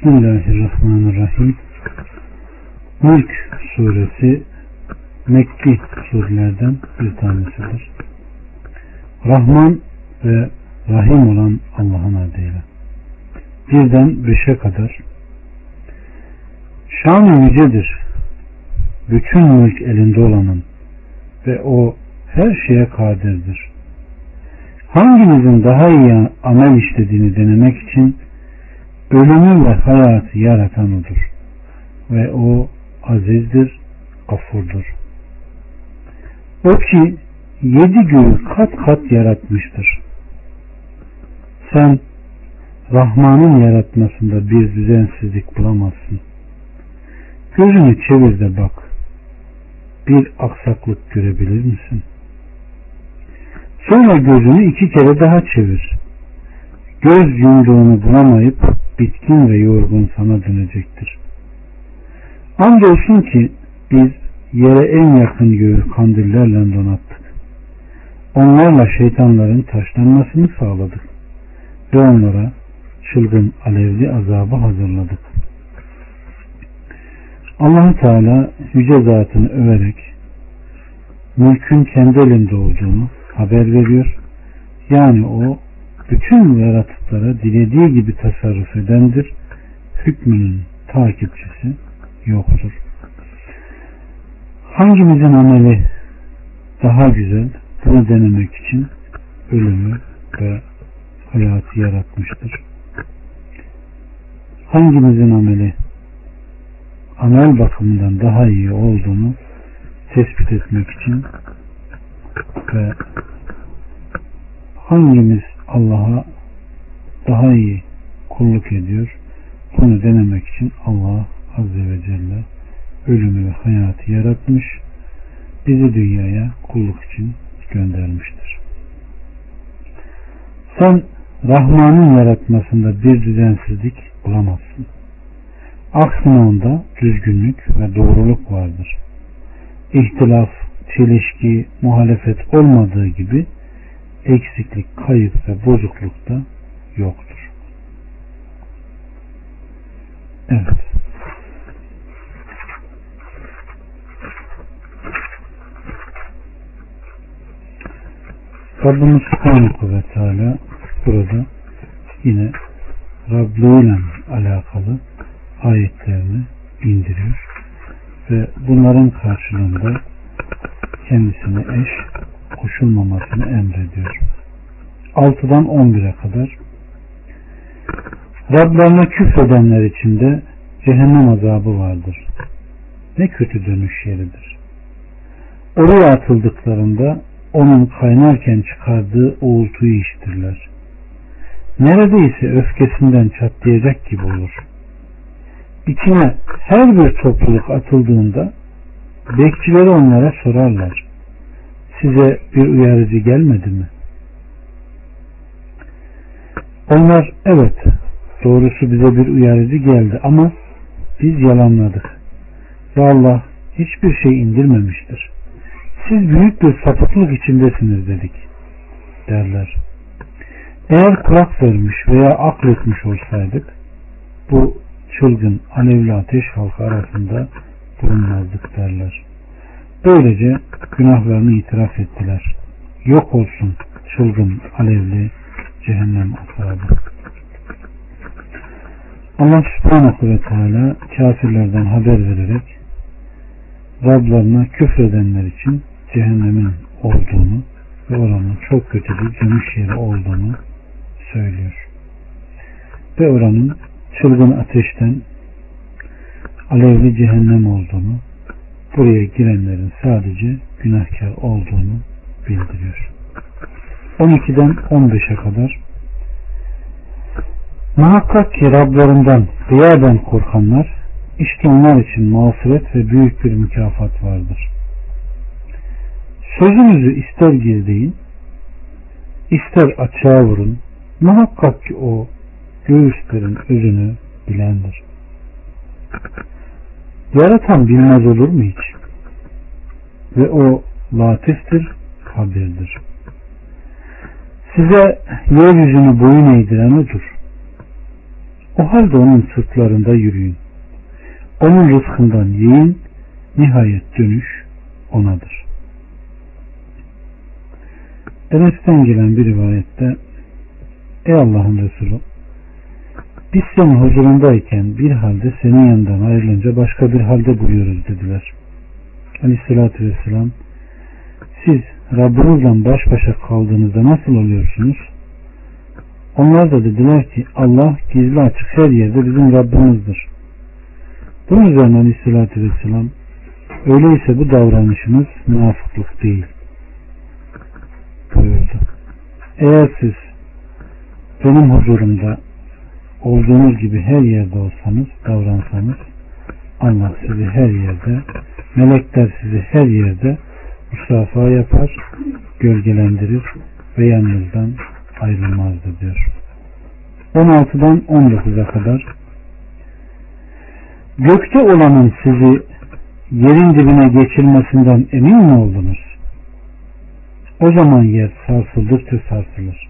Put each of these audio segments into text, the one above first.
Bismillahirrahmanirrahim. Mülk suresi Mekki surelerden bir tanesidir. Rahman ve Rahim olan Allah'ın adıyla. Birden beşe kadar Şan yücedir. Bütün mülk elinde olanın ve o her şeye kadirdir. Hangimizin daha iyi amel işlediğini denemek için ölümü ve hayatı yaratan odur. Ve o azizdir, gafurdur. O ki yedi göğü kat kat yaratmıştır. Sen Rahman'ın yaratmasında bir düzensizlik bulamazsın. Gözünü çevir de bak. Bir aksaklık görebilir misin? Sonra gözünü iki kere daha çevir. Göz yumruğunu bulamayıp bitkin ve yorgun sana dönecektir. Andolsun ki biz yere en yakın göğü kandillerle donattık. Onlarla şeytanların taşlanmasını sağladık ve onlara çılgın alevli azabı hazırladık. allah Teala yüce zatını överek mülkün kendi elinde olduğunu haber veriyor. Yani o bütün yaratıklara dilediği gibi tasarruf edendir. Hükmünün takipçisi yoktur. Hangimizin ameli daha güzel bunu denemek için ölümü ve hayatı yaratmıştır. Hangimizin ameli amel bakımından daha iyi olduğunu tespit etmek için ve hangimiz Allah'a daha iyi kulluk ediyor bunu denemek için Allah Azze ve Celle ölümü ve hayatı yaratmış bizi dünyaya kulluk için göndermiştir. Sen Rahman'ın yaratmasında bir düzensizlik bulamazsın. Aksine onda düzgünlük ve doğruluk vardır. İhtilaf, çelişki, muhalefet olmadığı gibi eksiklik, kayıp ve bozukluk da yoktur. Evet. Rabbimiz Subhanahu ve Teala burada yine Rabliyle alakalı ayetlerini indiriyor ve bunların karşılığında kendisine eş koşulmamasını emrediyor. 6'dan 11'e kadar Rablarına küfredenler içinde cehennem azabı vardır. Ne kötü dönüş yeridir. Oraya atıldıklarında onun kaynarken çıkardığı uğultuyu işitirler. Neredeyse öfkesinden çatlayacak gibi olur. İçine her bir topluluk atıldığında bekçileri onlara sorarlar. Size bir uyarıcı gelmedi mi? Onlar evet doğrusu bize bir uyarıcı geldi ama biz yalanladık. Ve Allah hiçbir şey indirmemiştir siz büyük bir sapıklık içindesiniz dedik derler. Eğer kulak vermiş veya akletmiş olsaydık bu çılgın alevli ateş halkı arasında bulunmazdık derler. Böylece günahlarını itiraf ettiler. Yok olsun çılgın alevli cehennem ashabı. Allah subhanahu ve teala kafirlerden haber vererek Rablarına küfredenler için cehennemin olduğunu ve oranın çok kötü bir dönüş yeri olduğunu söylüyor. Ve oranın çılgın ateşten alevli cehennem olduğunu, buraya girenlerin sadece günahkar olduğunu bildiriyor. 12'den 15'e kadar Muhakkak ki Rablarından riyaden korkanlar işte onlar için mağfiret ve büyük bir mükafat vardır. Sözünüzü ister gizleyin, ister açığa vurun, muhakkak ki o göğüslerin özünü bilendir. Yaratan bilmez olur mu hiç? Ve o latiftir, habirdir. Size yeryüzünü boyun eğdiren odur. O halde onun sırtlarında yürüyün. Onun rızkından yiyin. Nihayet dönüş onadır. Enes'ten gelen bir rivayette Ey Allah'ın Resulü biz senin huzurundayken bir halde senin yanından ayrılınca başka bir halde buluyoruz dediler. Aleyhissalatü vesselam siz Rabbinizle baş başa kaldığınızda nasıl oluyorsunuz? Onlar da dediler ki Allah gizli açık her yerde bizim Rabbimizdir. Bunun üzerine Aleyhisselatü Vesselam öyleyse bu davranışınız münafıklık değil buyurdu. Eğer siz benim huzurumda olduğunuz gibi her yerde olsanız, davransanız Allah sizi her yerde, melekler sizi her yerde musafa yapar, gölgelendirir ve yanınızdan ayrılmazdı diyor. 16'dan 19'a kadar Gökte olanın sizi yerin dibine geçirmesinden emin mi oldunuz? O zaman yer sarsıldıkça sarsılır.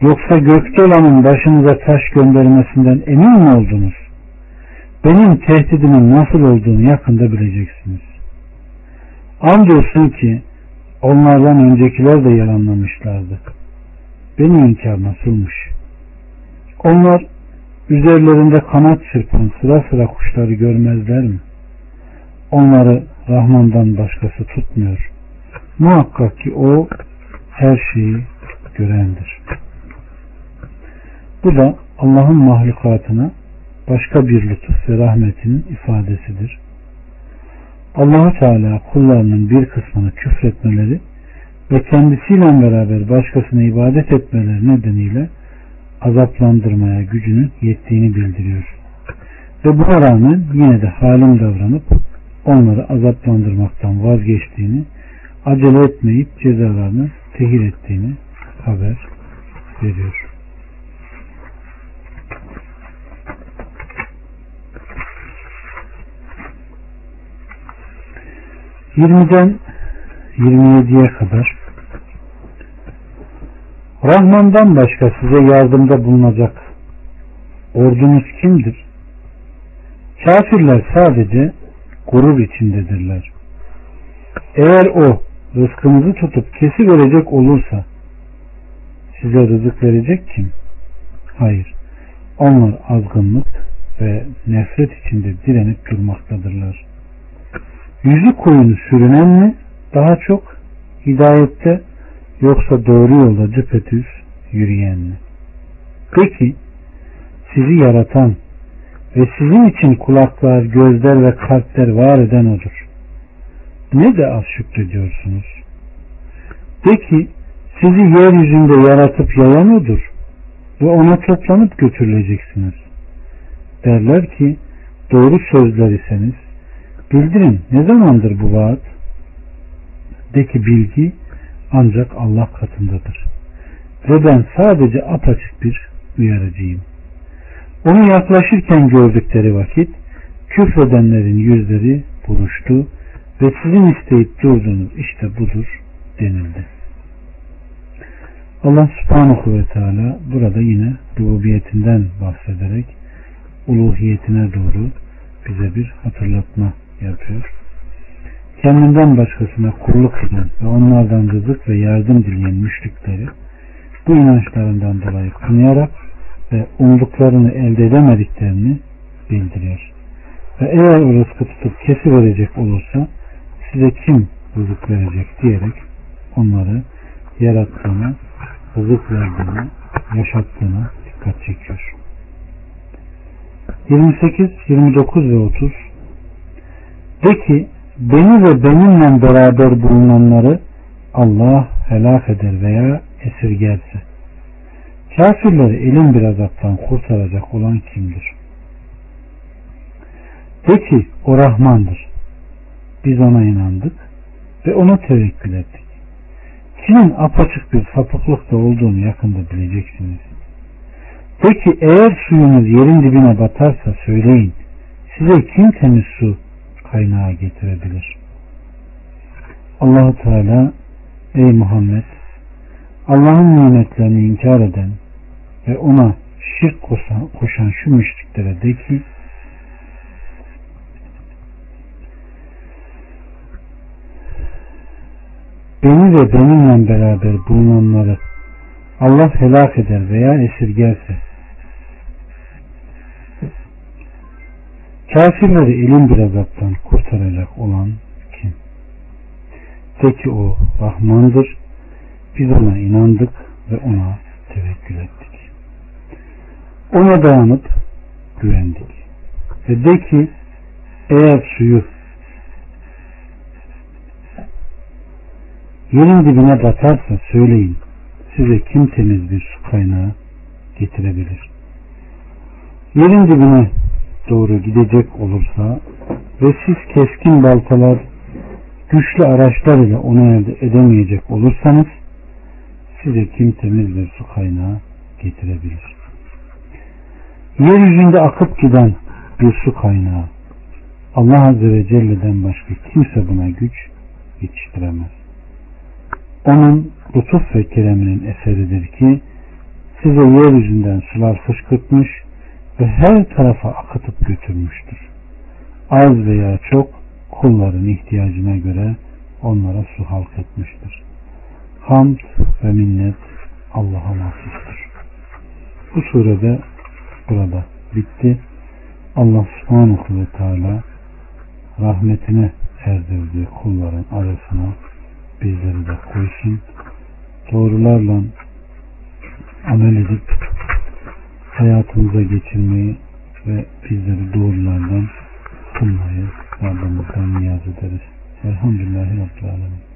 Yoksa gökte olanın başınıza taş göndermesinden emin mi oldunuz? Benim tehdidimin nasıl olduğunu yakında bileceksiniz. Andolsun ki onlardan öncekiler de yalanlamışlardı. Beni inkar nasılmış? Onlar üzerlerinde kanat çırpan sıra sıra kuşları görmezler mi? Onları Rahman'dan başkası tutmuyor. Muhakkak ki o her şeyi görendir. Bu da Allah'ın mahlukatına başka bir lütuf ve rahmetinin ifadesidir. allah Teala kullarının bir kısmını küfretmeleri ve kendisiyle beraber başkasına ibadet etmeleri nedeniyle azaplandırmaya gücünün yettiğini bildiriyor. Ve buna rağmen yine de halim davranıp onları azaplandırmaktan vazgeçtiğini, acele etmeyip cezalarını tehir ettiğini haber veriyor. 20'den 27'ye kadar Rahman'dan başka size yardımda bulunacak ordunuz kimdir? Kafirler sadece gurur içindedirler. Eğer o rızkınızı tutup kesi verecek olursa size rızık verecek kim? Hayır. Onlar azgınlık ve nefret içinde direnip durmaktadırlar yüzü koyunu sürünen mi daha çok hidayette yoksa doğru yolda düpedüz yürüyen mi? Peki sizi yaratan ve sizin için kulaklar, gözler ve kalpler var eden odur. Ne de az şükrediyorsunuz. De ki sizi yeryüzünde yaratıp yayan odur ve ona toplanıp götürüleceksiniz. Derler ki doğru sözler iseniz Bildirin ne zamandır bu vaat? De ki bilgi ancak Allah katındadır. Ve ben sadece apaçık bir uyarıcıyım. Onu yaklaşırken gördükleri vakit küfredenlerin yüzleri buruştu ve sizin isteyip durduğunuz işte budur denildi. Allah subhanahu ve teala burada yine rububiyetinden bahsederek uluhiyetine doğru bize bir hatırlatma yapıyor. Kendinden başkasına kulluk eden ve onlardan rızık ve yardım dileyen müşrikleri bu inançlarından dolayı kınayarak ve umduklarını elde edemediklerini bildiriyor. Ve eğer o rızkı tutup kesi verecek olursa size kim rızık verecek diyerek onları yarattığına, rızık verdiğine, yaşattığına dikkat çekiyor. 28, 29 ve 30 de ki beni ve benimle beraber bulunanları Allah helak eder veya esirgerse. Kafirleri elin bir azaptan kurtaracak olan kimdir? De ki o Rahmandır. Biz ona inandık ve ona tevekkül ettik. Kimin apaçık bir sapıklıkta olduğunu yakında bileceksiniz. De eğer suyunuz yerin dibine batarsa söyleyin. Size kim temiz su kaynağı getirebilir. Allahu Teala ey Muhammed Allah'ın nimetlerini inkar eden ve ona şirk koşan, koşan şu müşriklere de ki beni ve benimle beraber bulunanları Allah helak eder veya esirgerse kafirleri elin bir azaptan kurtaracak olan kim? De ki o Rahmandır. Biz ona inandık ve ona tevekkül ettik. Ona dayanıp güvendik. Ve de ki eğer suyu yerin dibine batarsa söyleyin size kim temiz bir su kaynağı getirebilir. Yerin dibine doğru gidecek olursa ve siz keskin baltalar güçlü araçlar ile onu elde edemeyecek olursanız size kim temiz bir su kaynağı getirebilir. Yeryüzünde akıp giden bir su kaynağı Allah Azze ve Celle'den başka kimse buna güç yetiştiremez. Onun lütuf ve kereminin eseridir ki size yeryüzünden sular fışkırtmış ve her tarafa akıtıp götürmüştür. Az veya çok kulların ihtiyacına göre onlara su halk etmiştir. Hamd ve minnet Allah'a mahsustur. Bu surede burada bitti. Allah subhanahu ve teala rahmetine erdirdiği kulların arasına bizleri de koysun. Doğrularla amel edip hayatımıza geçirmeyi ve bizleri doğrulardan kılmayı Rabbimizden niyaz ederiz. Elhamdülillahi Rabbil Alemin.